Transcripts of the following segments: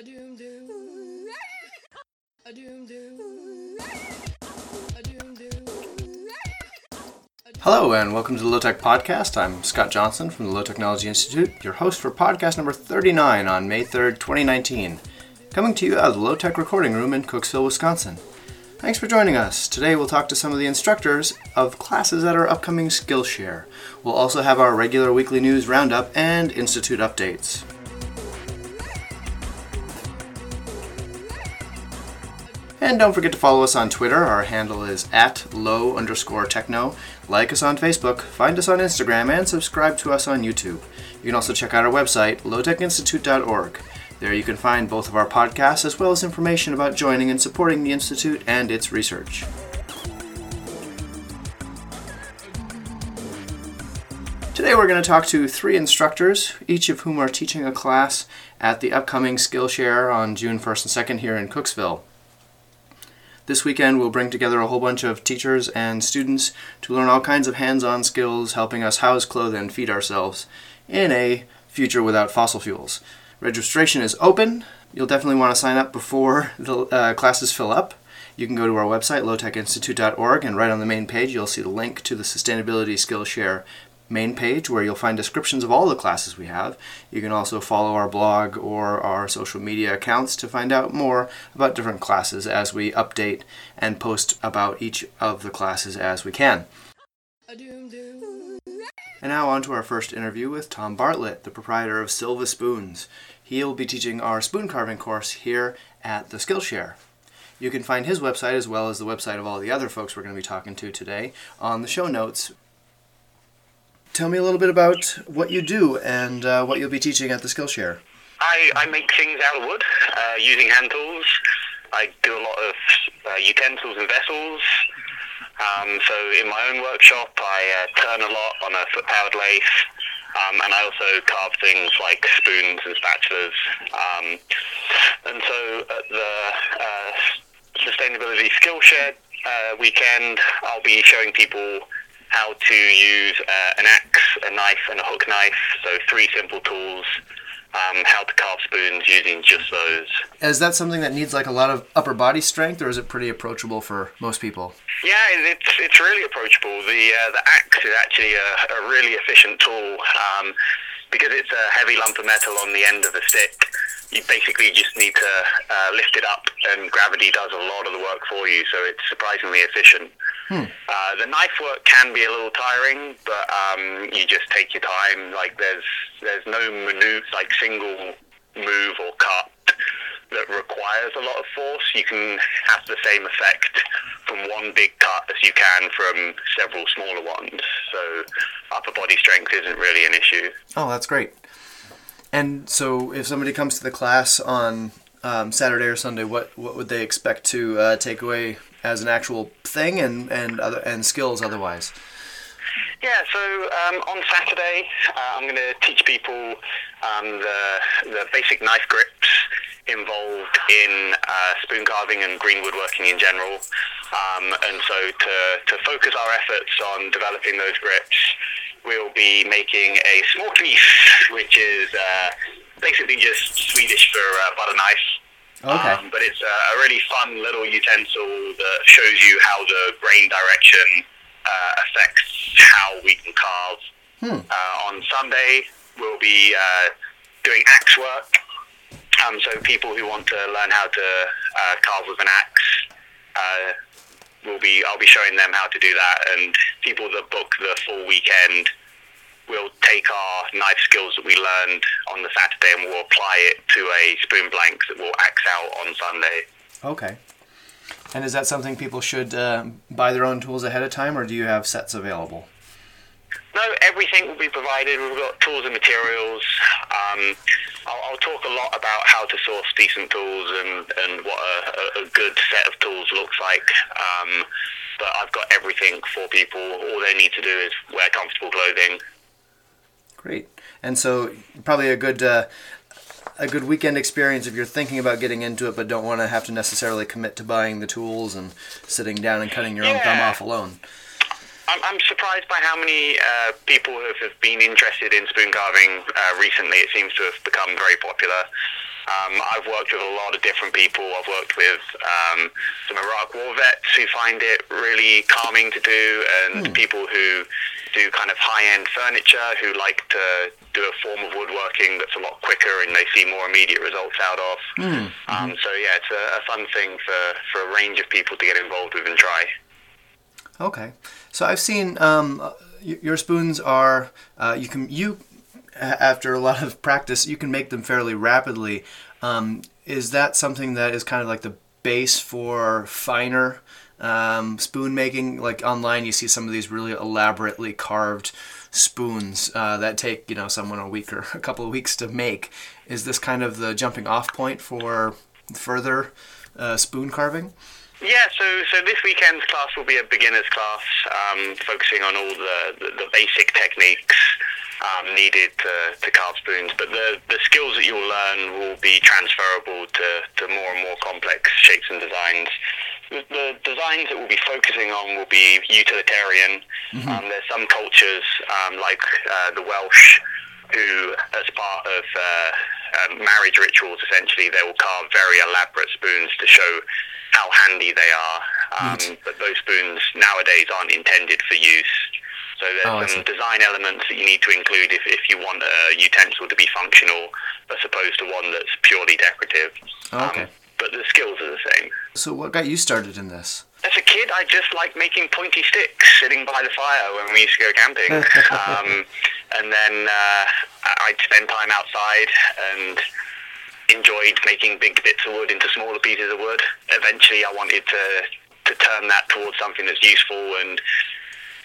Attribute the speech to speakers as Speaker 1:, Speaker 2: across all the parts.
Speaker 1: A doom doom. A doom doom.
Speaker 2: Hello, and welcome to the Low Tech Podcast. I'm Scott Johnson from the Low Technology Institute, your host for podcast number 39 on May 3rd, 2019. Coming to you out of the Low Tech Recording Room in Cooksville, Wisconsin. Thanks for joining us. Today we'll talk to some of the instructors of classes at our upcoming Skillshare. We'll also have our regular weekly news roundup and Institute updates. And don't forget to follow us on Twitter. Our handle is at low underscore techno. Like us on Facebook, find us on Instagram, and subscribe to us on YouTube. You can also check out our website, lowtechinstitute.org. There you can find both of our podcasts as well as information about joining and supporting the Institute and its research. Today we're going to talk to three instructors, each of whom are teaching a class at the upcoming Skillshare on June 1st and 2nd here in Cooksville. This weekend, we'll bring together a whole bunch of teachers and students to learn all kinds of hands on skills helping us house, clothe, and feed ourselves in a future without fossil fuels. Registration is open. You'll definitely want to sign up before the uh, classes fill up. You can go to our website, lowtechinstitute.org, and right on the main page, you'll see the link to the Sustainability Skillshare main page where you'll find descriptions of all the classes we have. You can also follow our blog or our social media accounts to find out more about different classes as we update and post about each of the classes as we can. And now on to our first interview with Tom Bartlett, the proprietor of Sylva Spoons. He'll be teaching our spoon carving course here at the Skillshare. You can find his website as well as the website of all the other folks we're going to be talking to today on the show notes. Tell me a little bit about what you do and uh, what you'll be teaching at the Skillshare.
Speaker 3: I, I make things out of wood uh, using hand tools. I do a lot of uh, utensils and vessels. Um, so in my own workshop, I uh, turn a lot on a foot-powered lathe, um, and I also carve things like spoons and spatulas. Um, and so at the uh, Sustainability Skillshare uh, weekend, I'll be showing people how to use uh, an axe, a knife, and a hook knife. So three simple tools. Um, how to carve spoons using just those.
Speaker 2: Is that something that needs like a lot of upper body strength, or is it pretty approachable for most people?
Speaker 3: Yeah, it's it's really approachable. The uh, the axe is actually a, a really efficient tool um, because it's a heavy lump of metal on the end of the stick. You basically just need to uh, lift it up, and gravity does a lot of the work for you. So it's surprisingly efficient. Uh, the knife work can be a little tiring, but um, you just take your time. Like there's there's no maneuver, like single move or cut that requires a lot of force. You can have the same effect from one big cut as you can from several smaller ones. So upper body strength isn't really an issue.
Speaker 2: Oh, that's great. And so, if somebody comes to the class on um, Saturday or Sunday, what what would they expect to uh, take away as an actual thing and and other and skills otherwise?
Speaker 3: Yeah, so um, on Saturday, uh, I'm going to teach people um, the, the basic knife grips involved in uh, spoon carving and green woodworking in general. Um, and so to, to focus our efforts on developing those grips, we'll be making a small knife, which is uh, basically just Swedish for uh, butter knife.
Speaker 2: Okay.
Speaker 3: Um, but it's a, really fun little utensil that shows you how the grain direction uh, affects how we can carve. Uh, on Sunday, we'll be uh, doing axe work. Um, so people who want to learn how to uh, carve with an axe, uh, will be I'll be showing them how to do that. And people that book the full weekend will take our knife skills that we learned on the Saturday and we'll apply it to a spoon blank that we'll axe out on Sunday.
Speaker 2: Okay. And is that something people should uh, buy their own tools ahead of time, or do you have sets available?
Speaker 3: No, everything will be provided. We've got tools and materials. Um, I'll, I'll talk a lot about how to source decent tools and, and what a, a, a good set of tools looks like. Um, but I've got everything for people. All they need to do is wear comfortable clothing.
Speaker 2: Great. And so, probably a good uh, a good weekend experience if you're thinking about getting into it, but don't want to have to necessarily commit to buying the tools and sitting down and cutting your own thumb off alone.
Speaker 3: I'm, I'm surprised by how many uh, people have, have been interested in spoon carving uh, recently. It seems to have become very popular. Um, I've worked with a lot of different people. I've worked with um, some Iraq war vets who find it really calming to do, and people who do kind of high-end furniture who like to do a form of woodworking that's a lot quicker and they see more immediate results out of. Um, so yeah, it's a, a fun thing for, for a range of people to get involved with and try.
Speaker 2: Okay, so I've seen um, your spoons are uh, you can you after a lot of practice you can make them fairly rapidly. Um, is that something that is kind of like the base for finer um, spoon making? Like online, you see some of these really elaborately carved spoons uh, that take you know someone a week or a couple of weeks to make. Is this kind of the jumping off point for further uh, spoon carving?
Speaker 3: Yeah, so so this weekend's class will be a beginner's class, um, focusing on all the, the, the basic techniques um, needed to, to carve spoons. But the, the skills that you'll learn will be transferable to, to more and more complex shapes and designs. The, the designs that we'll be focusing on will be utilitarian. Um, there's some cultures, um, like uh, the Welsh, who, as part of uh, um, marriage rituals, essentially, they will carve very elaborate spoons to show how handy they are. Um, but those spoons nowadays aren't intended for use. So there's
Speaker 2: Oh,
Speaker 3: some design elements that you need to include if, if you want a utensil to be functional, as opposed to one that's purely decorative.
Speaker 2: Oh, okay.
Speaker 3: Um, but the skills are the same.
Speaker 2: So what got you started in this?
Speaker 3: As a kid, I just liked making pointy sticks sitting by the fire when we used to go camping. um, and then uh, I'd spend time outside and enjoyed making big bits of wood into smaller pieces of wood. Eventually, I wanted to, to turn that towards something that's useful and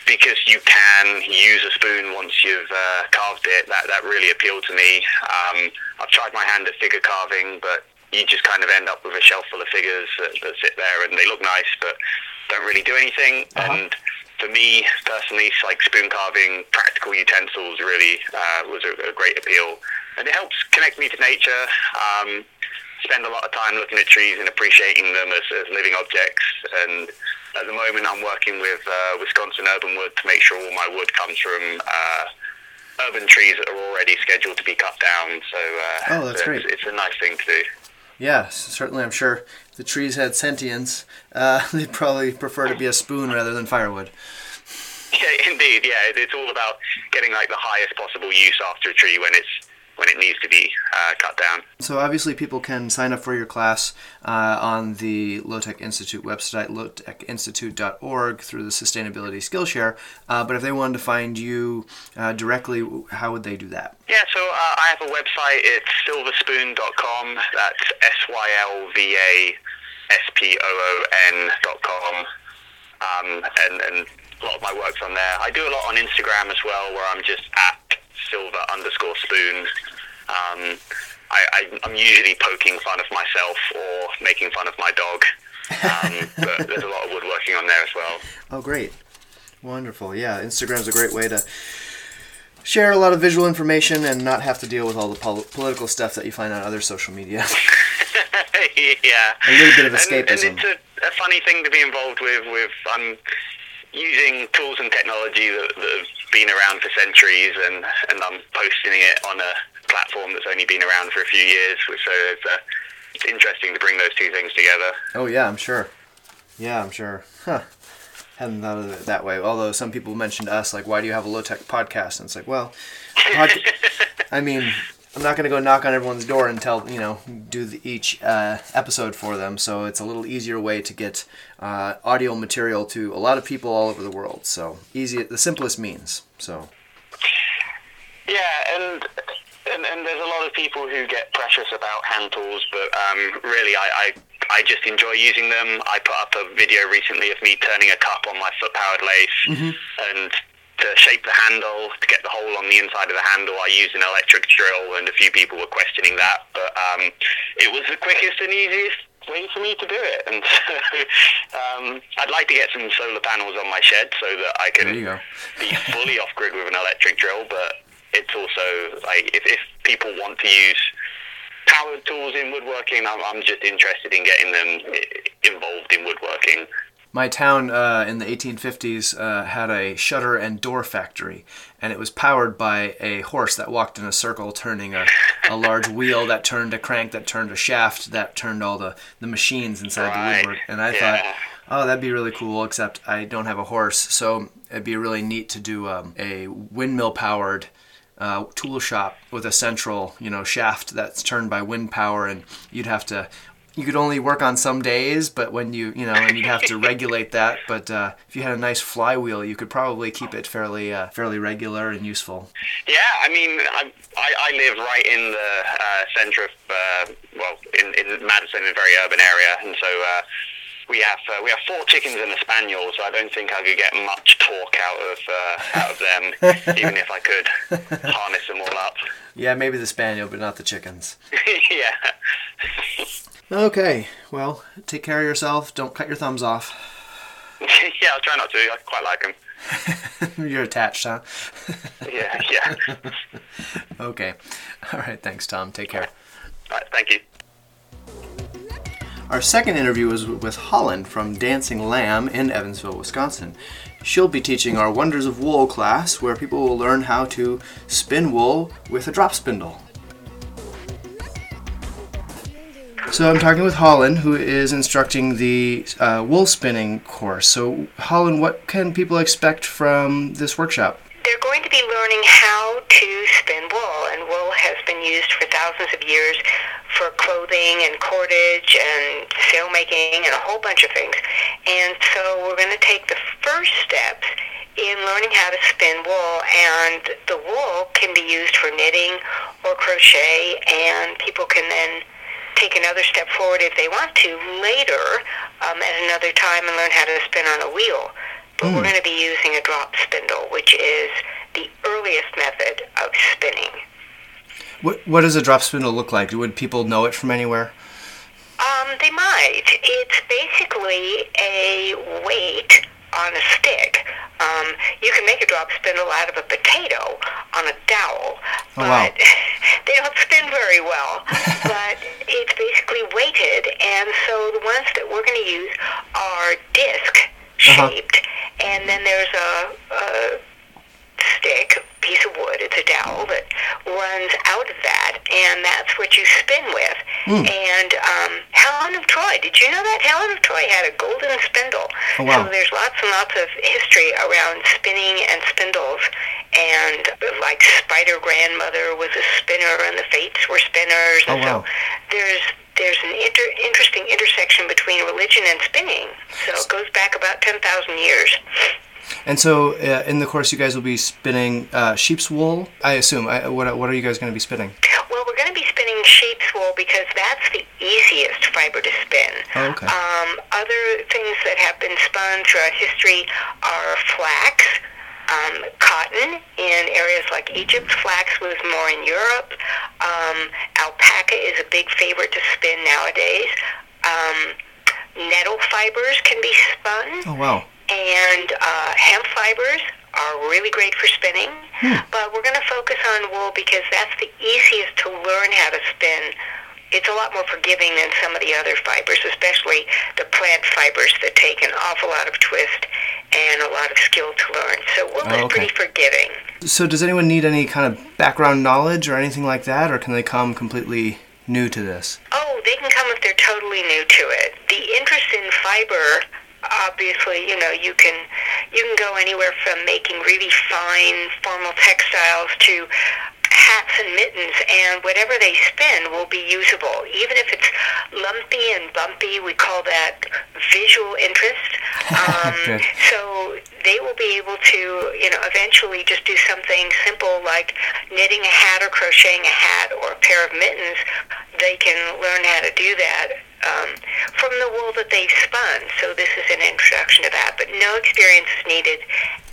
Speaker 3: because you can use a spoon once you've uh, carved it, that, that really appealed to me. Um, I've tried my hand at figure carving, but you just kind of end up with a shelf full of figures that, that sit there and they look nice, but don't really do anything. And for me personally, like spoon carving, practical utensils really uh, was a, a great appeal. And it helps connect me to nature. Um, spend a lot of time looking at trees and appreciating them as, as living objects. And at the moment, I'm working with uh, Wisconsin Urban Wood to make sure all my wood comes from uh, urban trees that are already scheduled to be cut down. So, uh,
Speaker 2: Oh, that's
Speaker 3: so
Speaker 2: great.
Speaker 3: It's, it's a nice thing to do.
Speaker 2: Yeah, certainly. I'm sure if the trees had sentience, uh, they'd probably prefer to be a spoon rather than firewood.
Speaker 3: Yeah, indeed. Yeah, it's all about getting like the highest possible use after a tree when it's when it needs to be uh, cut down.
Speaker 2: So obviously, people can sign up for your class uh, on the Low Tech Institute website, lowtechinstitute.org, through the Sustainability Skillshare. Uh, but if they wanted to find you uh, directly, how would they do that?
Speaker 3: Yeah, so uh, I have a website. It's sylvaspoon.com. That's S Y L V A S P O O N dot com. Um, and, and a lot of my work's on there. I do a lot on Instagram as well, where I'm just at sylva underscore spoon. Um, I, I, I'm usually poking fun of myself or making fun of my dog. Um, but there's a lot of woodworking on there as well.
Speaker 2: Oh, great. Wonderful. Yeah, Instagram's a great way to share a lot of visual information and not have to deal with all the pol- political stuff that you find on other social media.
Speaker 3: yeah.
Speaker 2: A little bit of
Speaker 3: And-
Speaker 2: escapism.
Speaker 3: And, it's a, a funny thing to be involved with. With I'm using tools and technology that, that have been around for centuries, and and I'm posting it on a platform that's only been around for a few years. So it's, uh, it's interesting to bring those two things together.
Speaker 2: Oh yeah, I'm sure. Yeah, I'm sure. Huh. Hadn't thought of it that way. Although some people mentioned us, like, why do you have a low tech podcast? And it's like, well, pod- I mean, I'm not gonna go knock on everyone's door and tell you know do the, each uh, episode for them. So it's a little easier way to get uh, audio material to a lot of people all over the world. So easy, the simplest means. So
Speaker 3: Yeah, and, and and there's a lot of people who get precious about hand tools, but um, really, I, I I just enjoy using them. I put up a video recently of me turning a cup on my foot-powered lathe, and to shape the handle, to get the hole on the inside of the handle, I used an electric drill, and a few people were questioning that, but um, it was the quickest and easiest way for me to do it. And so, um, I'd like to get some solar panels on my shed so that I can
Speaker 2: there you go.
Speaker 3: be fully off grid with an electric drill, but it's also like if, if people want to use powered tools in woodworking, I'm, I'm just interested in getting them involved in woodworking.
Speaker 2: My town uh, in the 1850s uh, had a shutter and door factory, and it was powered by a horse that walked in a circle, turning a, a large wheel that turned a crank, that turned a shaft, that turned all the, the machines inside the
Speaker 3: Right.
Speaker 2: woodwork. And I
Speaker 3: Yeah.
Speaker 2: thought, oh, that'd be really cool, except I don't have a horse, so it'd be really neat to do um, a windmill powered uh, tool shop with a central, you know, shaft that's turned by wind power, and you'd have to. You could only work on some days, but when you, you know, and you'd have to regulate that. But uh, if you had a nice flywheel, you could probably keep it fairly, uh, fairly regular and useful.
Speaker 3: Yeah, I mean, I, I, I live right in the uh, centre of, uh, well, in, in Madison, in a very urban area, and so uh, we have uh, we have four chickens and a spaniel. So I don't think I could get much torque out of uh, out of them, even if I could harness them all up.
Speaker 2: Yeah, maybe the spaniel, but not the chickens. Okay, well, take care of yourself. Don't cut your thumbs off.
Speaker 3: yeah, I'll try not to. I quite like them.
Speaker 2: You're attached, huh?
Speaker 3: Yeah, yeah.
Speaker 2: okay. All right, thanks, Tom. Take care.
Speaker 3: All right, thank you.
Speaker 2: Our second interview was with Holland from Dancing Lamb in Evansville, Wisconsin. She'll be teaching our Wonders of Wool class, where people will learn how to spin wool with a drop spindle. So I'm talking with Holland, who is instructing the uh, wool spinning course. So, Holland, what can people expect from this workshop?
Speaker 4: They're going to be learning how to spin wool, and wool has been used for thousands of years for clothing and cordage and sail making and a whole bunch of things. And so we're going to take the first steps in learning how to spin wool, and the wool can be used for knitting or crochet, and people can then take another step forward if they want to later um, at another time and learn how to spin on a wheel. But we're going to be using a drop spindle, which is the earliest method of spinning.
Speaker 2: What, what does a drop spindle look like? Would people know it from anywhere?
Speaker 4: Um, they might. It's basically a weight on a stick. Um, you can make a drop spindle out of a potato on a dowel,
Speaker 2: Oh, wow.
Speaker 4: but they don't spin very well. but it's basically weighted, and so the ones that we're going to use are disc
Speaker 2: Uh-huh.
Speaker 4: shaped, and then there's a, a stick, piece of wood, it's a dowel that runs out of that, and that's what you spin with.
Speaker 2: Hmm.
Speaker 4: And um, Helen of Troy, did you know that? Helen of Troy had a golden spindle.
Speaker 2: Oh, wow.
Speaker 4: So there's lots and lots of history around spinning and spindles. And like Spider Grandmother was a spinner, and the Fates were spinners.
Speaker 2: Oh,
Speaker 4: and
Speaker 2: wow.
Speaker 4: so there's there's an inter- interesting intersection between religion and spinning. So it goes back about 10,000 years.
Speaker 2: And so, uh, in the course, you guys will be spinning uh, sheep's wool. I assume. I, what, what are you guys going to be spinning?
Speaker 4: Well, we're going to be spinning sheep's wool because that's the easiest fiber to spin.
Speaker 2: Oh, okay.
Speaker 4: Um, other things that have been spun throughout history are flax, um, cotton in areas like Egypt. Flax was more in Europe. Um, alpaca is a big favorite to spin nowadays. Um, nettle fibers can be spun
Speaker 2: Oh wow.
Speaker 4: And uh, hemp fibers are really great for spinning. But we're going to focus on wool because that's the easiest to learn how to spin. It's a lot more forgiving than some of the other fibers, especially the plant fibers that take an awful lot of twist and a lot of skill to learn. So wool
Speaker 2: Oh,
Speaker 4: is
Speaker 2: okay.
Speaker 4: pretty forgiving.
Speaker 2: So, does anyone need any kind of background knowledge or anything like that, or can they come completely new to this?
Speaker 4: Oh, they can come if they're totally new to it. The interest in fiber, obviously, you know, you can you can go anywhere from making really fine formal textiles to hats and mittens, and whatever they spin will be usable. Even if it's lumpy and bumpy, we call that visual interest. Um, so they will be able to, you know, eventually just do something simple like knitting a hat or crocheting a hat or a pair of mittens. They can learn how to do that um, from the wool that they've spun. So this is an introduction to that, but no experience is needed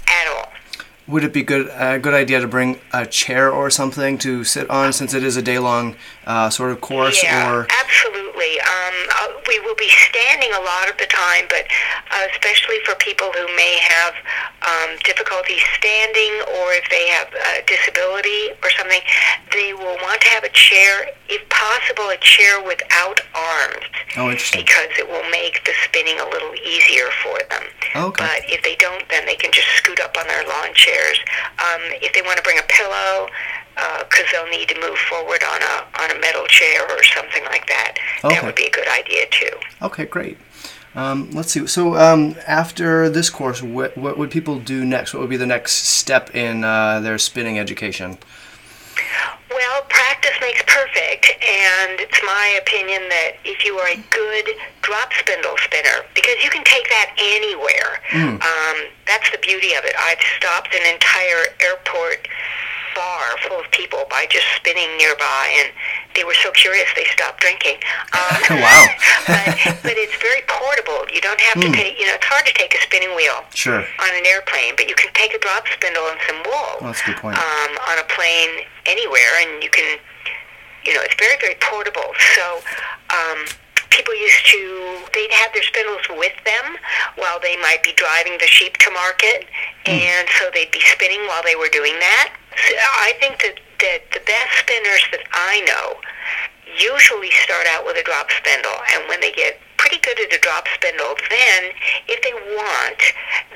Speaker 4: at all.
Speaker 2: Would it be good a good idea to bring a chair or something to sit on, since it is a day long uh, sort of course?
Speaker 4: yeah,
Speaker 2: Or
Speaker 4: absolutely. Um, uh, we will be standing a lot of the time, but uh, especially for people who may have um, difficulty standing or if they have a disability or something, they will want to have a chair, if possible, a chair without arms.
Speaker 2: Oh, interesting.
Speaker 4: Because it will make the spinning a little easier for them.
Speaker 2: Okay.
Speaker 4: But if they don't, then they can just scoot up on their lawn chairs. Um, if they want to bring a pillow, because they'll need to move forward on a on a metal chair or something like that,
Speaker 2: Okay.
Speaker 4: that would be a good idea too.
Speaker 2: Okay, great. Um, let's see. So um, after this course, what, what would people do next? What would be the next step in uh, their spinning education?
Speaker 4: Well, practice makes perfect, and it's my opinion that if you are a good drop spindle spinner, because you can take that anywhere, um, that's the beauty of it. I've stopped an entire airport bar full of people by just spinning nearby, and they were so curious they stopped drinking. Um,
Speaker 2: Wow.
Speaker 4: but, but it's very portable. You don't have to take, you know, it's hard to take a spinning wheel
Speaker 2: Sure.
Speaker 4: on an airplane, but you can take a drop spindle and some wool
Speaker 2: Well, that's a good point.
Speaker 4: um, on a plane anywhere, and you can, you know, it's very, very portable. So um, people used to, they'd have their spindles with them while they might be driving the sheep to market, and so they'd be spinning while they were doing that. I think that, that the best spinners that I know usually start out with a drop spindle, and when they get pretty good at a drop spindle, then if they want,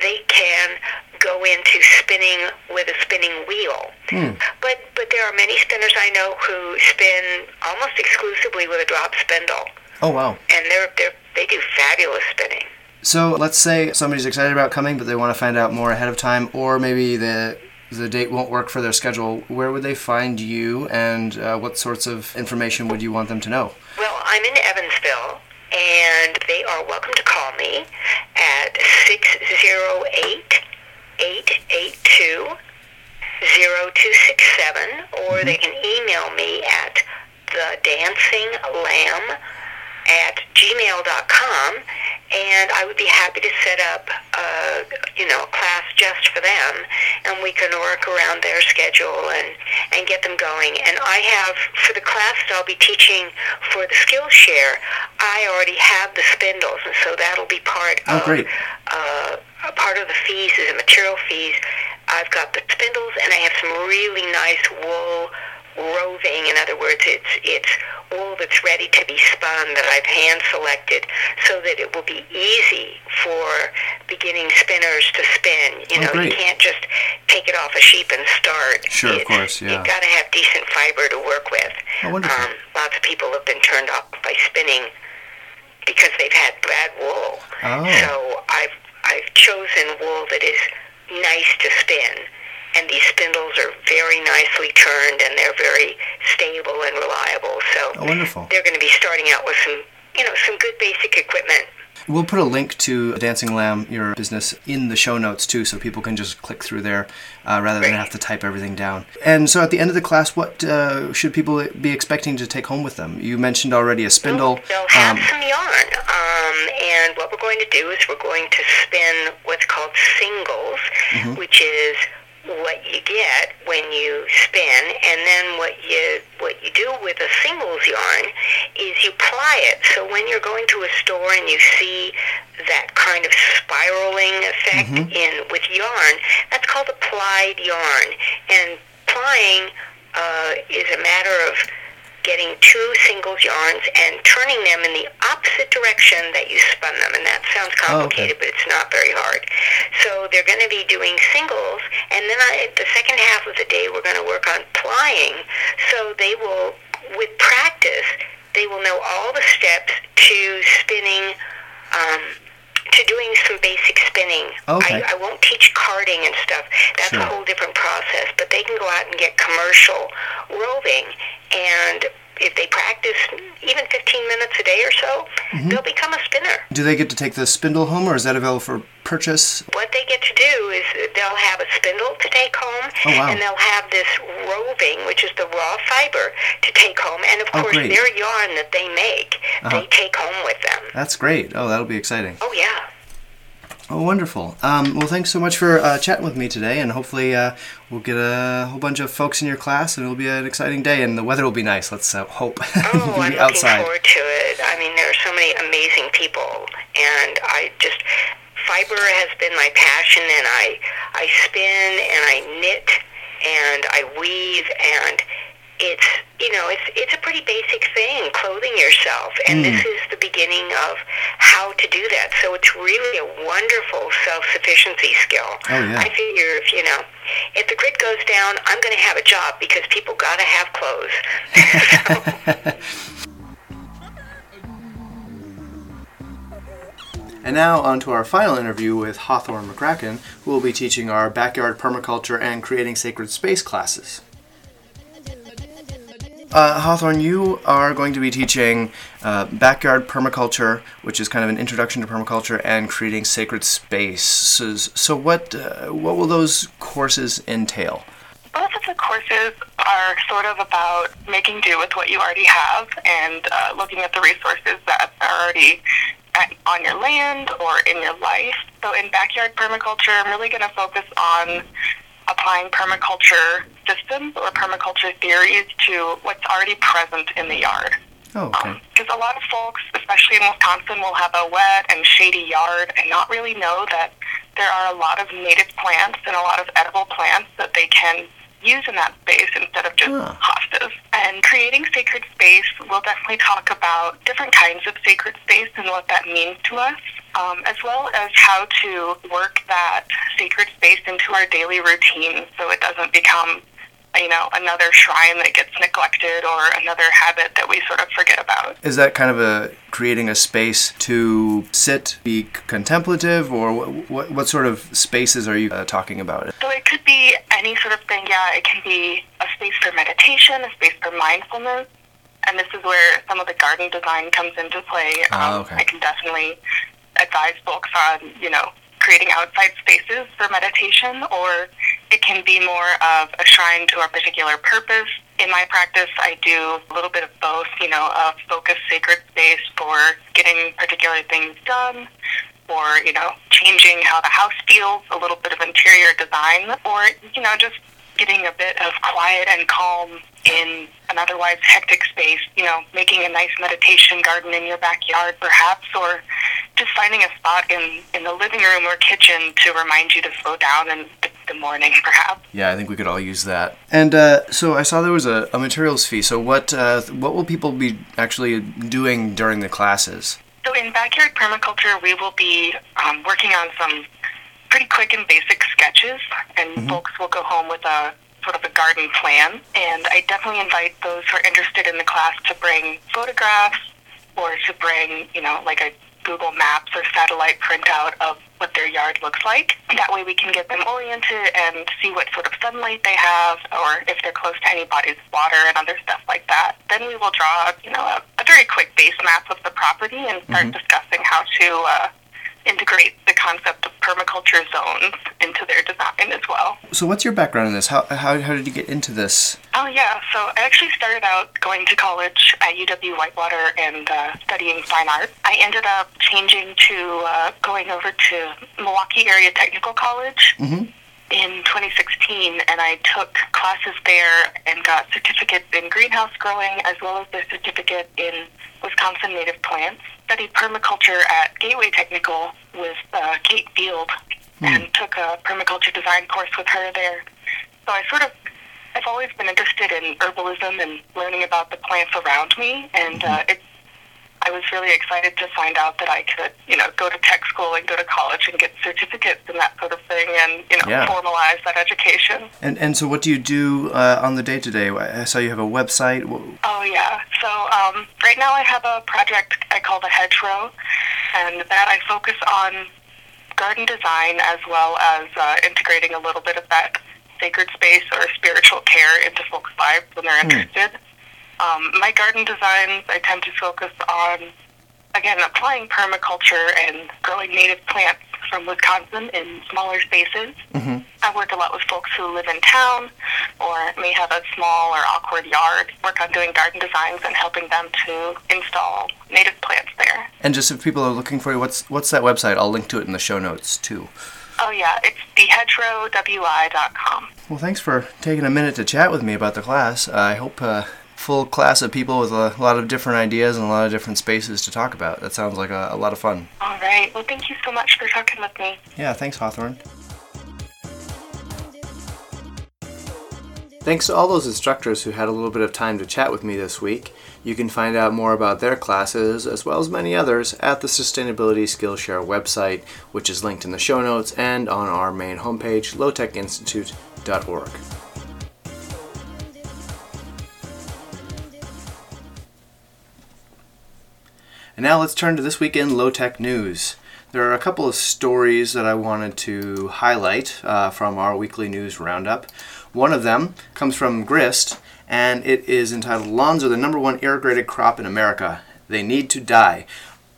Speaker 4: they can go into spinning with a spinning wheel. Hmm. But but there are many spinners I know who spin almost exclusively with a drop spindle,
Speaker 2: Oh, wow.
Speaker 4: and they're they they do fabulous spinning.
Speaker 2: So let's say somebody's excited about coming, but they want to find out more ahead of time, or maybe the the date won't work for their schedule. Where would they find you, and uh, what sorts of information would you want them to know?
Speaker 4: Well, I'm in Evansville, and they are welcome to call me at 608 882 0267, or they can email me at the dancing lamb at gmail.com and I would be happy to set up a, you know, a class just for them and we can work around their schedule and, and get them going. And I have, for the class that I'll be teaching for the Skillshare, I already have the spindles and so that'll be part
Speaker 2: Oh,
Speaker 4: of
Speaker 2: great.
Speaker 4: uh, a part of the fees is the material fees. I've got the spindles and I have some really nice wool roving. In other words, it's it's wool that's ready to be spun that I've hand selected so that it will be easy for beginning spinners to spin. You
Speaker 2: Oh,
Speaker 4: know, you can't just take it off a sheep and start.
Speaker 2: Sure, of course, yeah.
Speaker 4: You've got to have decent fiber to work with.
Speaker 2: Oh, wonderful.
Speaker 4: Um, lots of people have been turned off by spinning because they've had bad wool.
Speaker 2: Oh.
Speaker 4: So I've I've chosen wool that is nice to spin, and these spindles are very nicely turned and they're very stable and reliable. So
Speaker 2: Oh, wonderful.
Speaker 4: they're going to be starting out with some you know some good basic equipment.
Speaker 2: We'll put a link to Dancing Lamb, your business, in the show notes too, so people can just click through there uh, rather than have to type everything down. And so at the end of the class, what uh, should people be expecting to take home with them? You mentioned already a spindle.
Speaker 4: They'll have
Speaker 2: Um,
Speaker 4: some yarn, um, and what we're going to do is we're going to spin what's called singles,
Speaker 2: Mm-hmm.
Speaker 4: which is what you get when you spin, and then what you what you do with a singles yarn is you ply it. So when you're going to a store and you see that kind of spiraling effect
Speaker 2: Mm-hmm.
Speaker 4: in with yarn, that's called a plied yarn, and plying uh, is a matter of getting two singles yarns and turning them in the opposite direction that you spun them. And that sounds
Speaker 2: Oh, okay.
Speaker 4: complicated, but it's not very hard. So they're going to be doing singles, and then I, the second half of the day we're going to work on plying. So they will, with practice, they will know all the steps to spinning. Um, to doing some basic spinning.
Speaker 2: Okay.
Speaker 4: I, I won't teach carding and stuff. That's
Speaker 2: Sure.
Speaker 4: a whole different process. But they can go out and get commercial roving, and if they practice even 15 minutes a day or so,
Speaker 2: Mm-hmm.
Speaker 4: they'll become a spinner.
Speaker 2: do they get to take the spindle home, or is that available for purchase?
Speaker 4: What they get to do is they'll have a spindle to take home,
Speaker 2: Oh, wow.
Speaker 4: and they'll have this roving, which is the raw fiber, to take home. And of
Speaker 2: Oh,
Speaker 4: course,
Speaker 2: great.
Speaker 4: their yarn that they make,
Speaker 2: Uh-huh.
Speaker 4: they take home with them.
Speaker 2: That's great. Oh, that'll be exciting.
Speaker 4: Oh, yeah.
Speaker 2: Oh, wonderful. Um, well, thanks so much for uh, chatting with me today, and hopefully uh, we'll get a whole bunch of folks in your class, and it'll be an exciting day, and the weather will be nice. Let's uh, hope.
Speaker 4: Oh, I'm looking
Speaker 2: outside.
Speaker 4: forward to it. I mean, there are so many amazing people, and I just fiber has been my passion, and I I spin and I knit and I weave, and it's you know it's it's a pretty basic thing, clothing yourself, and this mm. is the beginning of how to do that. So it's really a wonderful self-sufficiency skill.
Speaker 2: Oh, yeah.
Speaker 4: I figure if you know if the grid goes down, I'm going to have a job because people got to have clothes.
Speaker 2: And now on to our final interview with Hawthorne McCracken, who will be teaching our backyard permaculture and creating sacred space classes. Uh, Hawthorne, you are going to be teaching uh, backyard permaculture, which is kind of an introduction to permaculture, and creating sacred spaces. So, what uh, what will those courses entail?
Speaker 5: Both of the courses are sort of about making do with what you already have and uh, looking at the resources that are already at, on your land or in your life. So in backyard permaculture, I'm really going to focus on applying permaculture systems or permaculture theories to what's already present in the yard.
Speaker 2: Oh, okay.
Speaker 5: Um, because a lot of folks, especially in Wisconsin, will have a wet and shady yard and not really know that there are a lot of native plants and a lot of edible plants that they can use in that space instead of just hostas. And creating sacred space, we'll definitely talk about different kinds of sacred space and what that means to us, um, as well as how to work that sacred space into our daily routine so it doesn't become you know, another shrine that gets neglected or another habit that we sort of forget about.
Speaker 2: Is that kind of a creating a space to sit, be contemplative, or what, what, what sort of spaces are you uh, talking about?
Speaker 5: So it could be any sort of thing. Yeah, it can be a space for meditation, a space for mindfulness. And this is where some of the garden design comes into play.
Speaker 2: Ah,
Speaker 5: Um,
Speaker 2: okay.
Speaker 5: I can definitely advise folks on, you know, creating outside spaces for meditation, or it can be more of a shrine to a particular purpose. In my practice, I do a little bit of both, you know, a focused sacred space for getting particular things done, or, you know, changing how the house feels, a little bit of interior design, or, you know, just getting a bit of quiet and calm in an otherwise hectic space, you know, making a nice meditation garden in your backyard perhaps, or just finding a spot in, in the living room or kitchen to remind you to slow down in the, the morning perhaps.
Speaker 2: Yeah, I think we could all use that. And uh, so I saw there was a, a materials fee. So what uh, what will people be actually doing during the classes?
Speaker 5: So in backyard permaculture, we will be um, working on some pretty quick and basic sketches, and folks will go home with a sort of a garden plan. And I definitely invite those who are interested in the class to bring photographs or to bring, you know, like a Google Maps or satellite printout of what their yard looks like. That way we can get them oriented and see what sort of sunlight they have or if they're close to any bodies of water and other stuff like that. Then we will draw, you know, a, a very quick base map of the property and start discussing how to uh, integrate the concept of permaculture zones into their design as well.
Speaker 2: So what's your background in this? How, how, how did you get into this?
Speaker 5: Oh yeah, so I actually started out going to college at UW Whitewater and uh, studying fine art. I ended up changing to uh, going over to Milwaukee Area Technical College in 2016, and I took classes there and got certificates in greenhouse growing as well as the certificate in Wisconsin native plants. Studied permaculture at Gateway Technical with uh, Kate Field and took a permaculture design course with her there. So I sort of I've always been interested in herbalism and learning about the plants around me, and uh, it, I was really excited to find out that I could, you know, go to tech school and go to college and get certificates and that sort of thing, and you know,
Speaker 2: Yeah.
Speaker 5: formalize that education.
Speaker 2: And and so what do you do uh, on the day to day? I saw you have a website.
Speaker 5: Oh yeah. So um, right now I have a project I call the Hedgerow, and that I focus on garden design as well as uh, integrating a little bit of that sacred space or spiritual care into folks' lives when they're interested. Um, my garden designs I tend to focus on again applying permaculture and growing native plants from Wisconsin in smaller spaces. I work a lot with folks who live in town or may have a small or awkward yard. Work on doing garden designs and helping them to install native plants there.
Speaker 2: And just if people are looking for you, what's what's that website? I'll link to it in the show notes too.
Speaker 5: Oh yeah, it's thehedgerowwi.com.
Speaker 2: Well, thanks for taking a minute to chat with me about the class. I hope a full class of people with a lot of different ideas and a lot of different spaces to talk about. That sounds like a, a lot of fun.
Speaker 5: All right. Well, thank you so much for talking with me.
Speaker 2: Yeah, thanks, Hawthorne. Thanks to all those instructors who had a little bit of time to chat with me this week. You can find out more about their classes, as well as many others, at the Sustainability Skillshare website, which is linked in the show notes and on our main homepage, lowtechinstitute.org. And now let's turn to this weekend low tech news. There are a couple of stories that I wanted to highlight uh, from our weekly news roundup. One of them comes from Grist, and it is entitled Lawns are the number one irrigated crop in America. They need to die.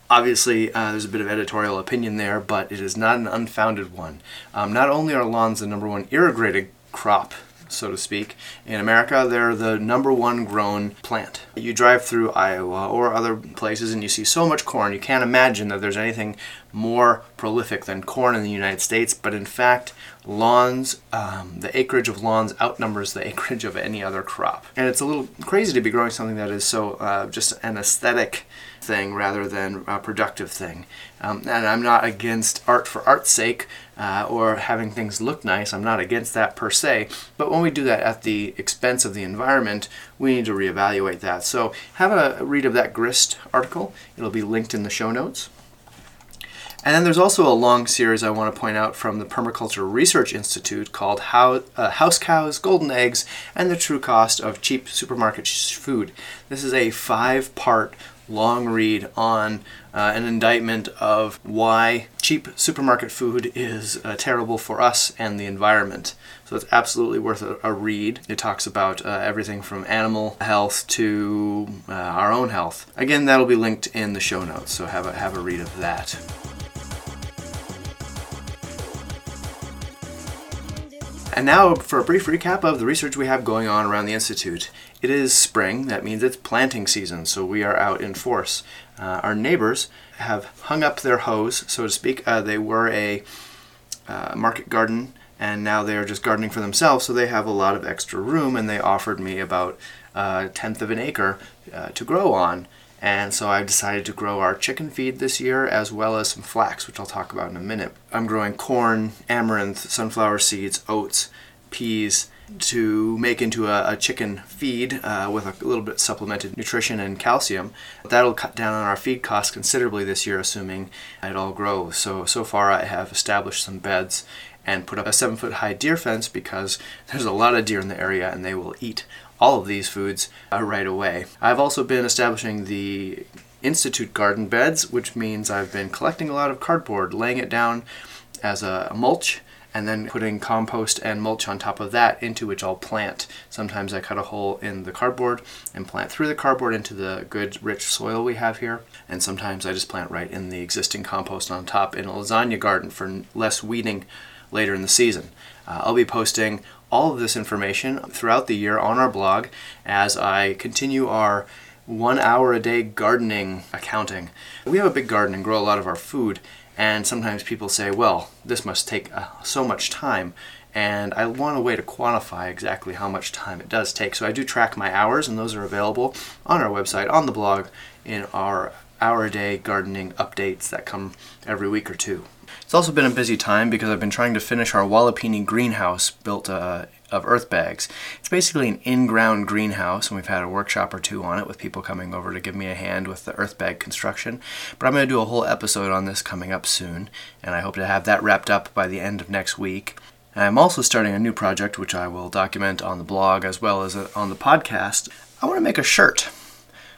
Speaker 2: Obviously, uh, there's a bit of editorial opinion there, but it is not an unfounded one. Um, not only are lawns the number one irrigated crop so to speak. In America, they're the number one grown plant. You drive through Iowa or other places and you see so much corn, you can't imagine that there's anything more prolific than corn in the United States, but in fact, lawns, um, the acreage of lawns outnumbers the acreage of any other crop. And it's a little crazy to be growing something that is so uh, just an aesthetic thing rather than a productive thing. Um, and I'm not against art for art's sake uh, or having things look nice. I'm not against that per se. But when we do that at the expense of the environment, we need to reevaluate that. So have a read of that GRIST article. It'll be linked in the show notes. And then there's also a long series I want to point out from the Permaculture Research Institute called How, uh, House Cows, Golden Eggs, and the True Cost of Cheap Supermarket Food. This is a five part long read on uh, an indictment of why cheap supermarket food is uh, terrible for us and the environment. So it's absolutely worth a, a read. It talks about uh, everything from animal health to uh, our own health. Again, that'll be linked in the show notes, so have a, have a read of that. And now for a brief recap of the research we have going on around the Institute. It is spring, that means it's planting season, so we are out in force. Uh, our neighbors have hung up their hoes, so to speak. Uh, they were a uh, market garden, and now they are just gardening for themselves, so they have a lot of extra room, and they offered me about a tenth of an acre uh, to grow on. And so I've decided to grow our chicken feed this year as well as some flax, which I'll talk about in a minute. I'm growing corn, amaranth, sunflower seeds, oats, peas to make into a, a chicken feed uh, with a little bit supplemented nutrition and calcium. That'll cut down on our feed costs considerably this year, assuming it all grows. So, so far I have established some beds and put up a seven foot high deer fence because there's a lot of deer in the area and they will eat all of these foods uh, right away. I've also been establishing the Institute garden beds, which means I've been collecting a lot of cardboard, laying it down as a mulch, and then putting compost and mulch on top of that, into which I'll plant. Sometimes I cut a hole in the cardboard and plant through the cardboard into the good, rich soil we have here. And sometimes I just plant right in the existing compost on top in a lasagna garden for less weeding later in the season. Uh, I'll be posting all of this information throughout the year on our blog as I continue our one hour a day gardening accounting. We have a big garden and grow a lot of our food, and sometimes people say, well, this must take uh, so much time. And I want a way to quantify exactly how much time it does take. So I do track my hours, and those are available on our website, on the blog, in our hour a day gardening updates that come every week or two. It's also been a busy time because I've been trying to finish our Walipini greenhouse built uh, of earth bags. It's basically an in-ground greenhouse, and we've had a workshop or two on it with people coming over to give me a hand with the earth bag construction. But I'm going to do a whole episode on this coming up soon, and I hope to have that wrapped up by the end of next week. I'm also starting a new project, which I will document on the blog as well as uh, on the podcast. I want to make a shirt.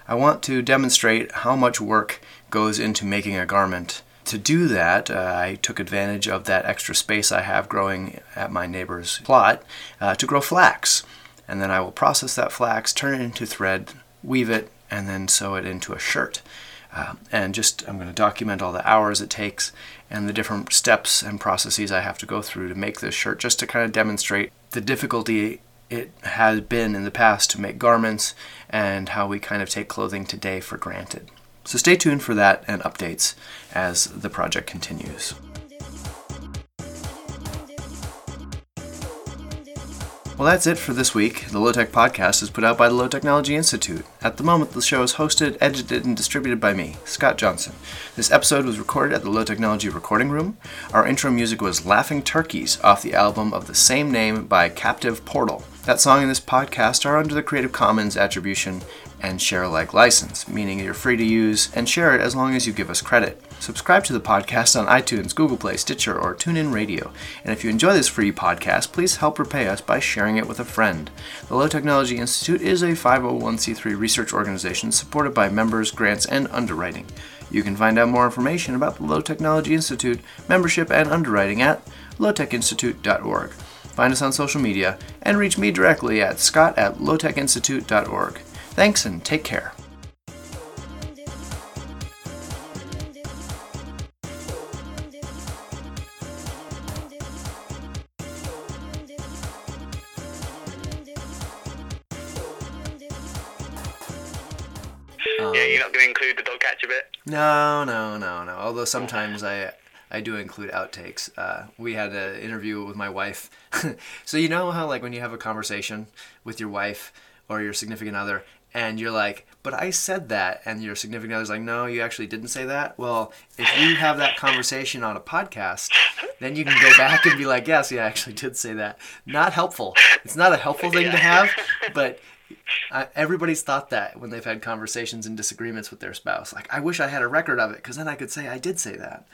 Speaker 2: I want to demonstrate how much work goes into making a garment to do that, uh, I took advantage of that extra space I have growing at my neighbor's plot uh, to grow flax. And then I will process that flax, turn it into thread, weave it, and then sew it into a shirt. Uh, and just I'm going to document all the hours it takes and the different steps and processes I have to go through to make this shirt just to kind of demonstrate the difficulty it has been in the past to make garments and how we kind of take clothing today for granted. So stay tuned for that and updates as the project continues. Well, that's it for this week. The Low Tech Podcast is put out by the Low Technology Institute. At the moment, the show is hosted, edited, and distributed by me, Scott Johnson. This episode was recorded at the Low Technology Recording Room. Our intro music was Laughing Turkeys off the album of the same name by Captive Portal. That song and this podcast are under the Creative Commons Attribution and Share Alike license, meaning you're free to use and share it as long as you give us credit. Subscribe to the podcast on iTunes, Google Play, Stitcher, or TuneIn Radio. And if you enjoy this free podcast, please help repay us by sharing it with a friend. The Low Technology Institute is a 501c3 research organization supported by members, grants, and underwriting. You can find out more information about the Low Technology Institute, membership, and underwriting at lowtechinstitute.org. Find us on social media and reach me directly at scott at lowtechinstitute.org. Thanks and take care.
Speaker 3: yeah, you're not going to include the dog catcher bit.
Speaker 2: No, no, no, no. Although sometimes I I do include outtakes. Uh, we had an interview with my wife. so you know how like when you have a conversation with your wife or your significant other and you're like, but I said that, and your significant other's like, no, you actually didn't say that. Well, if you have that conversation on a podcast, then you can go back and be like, yes, yeah, I actually did say that. Not helpful. It's not a helpful thing to have, but everybody's thought that when they've had conversations and disagreements with their spouse. Like, I wish I had a record of it because then I could say I did say that.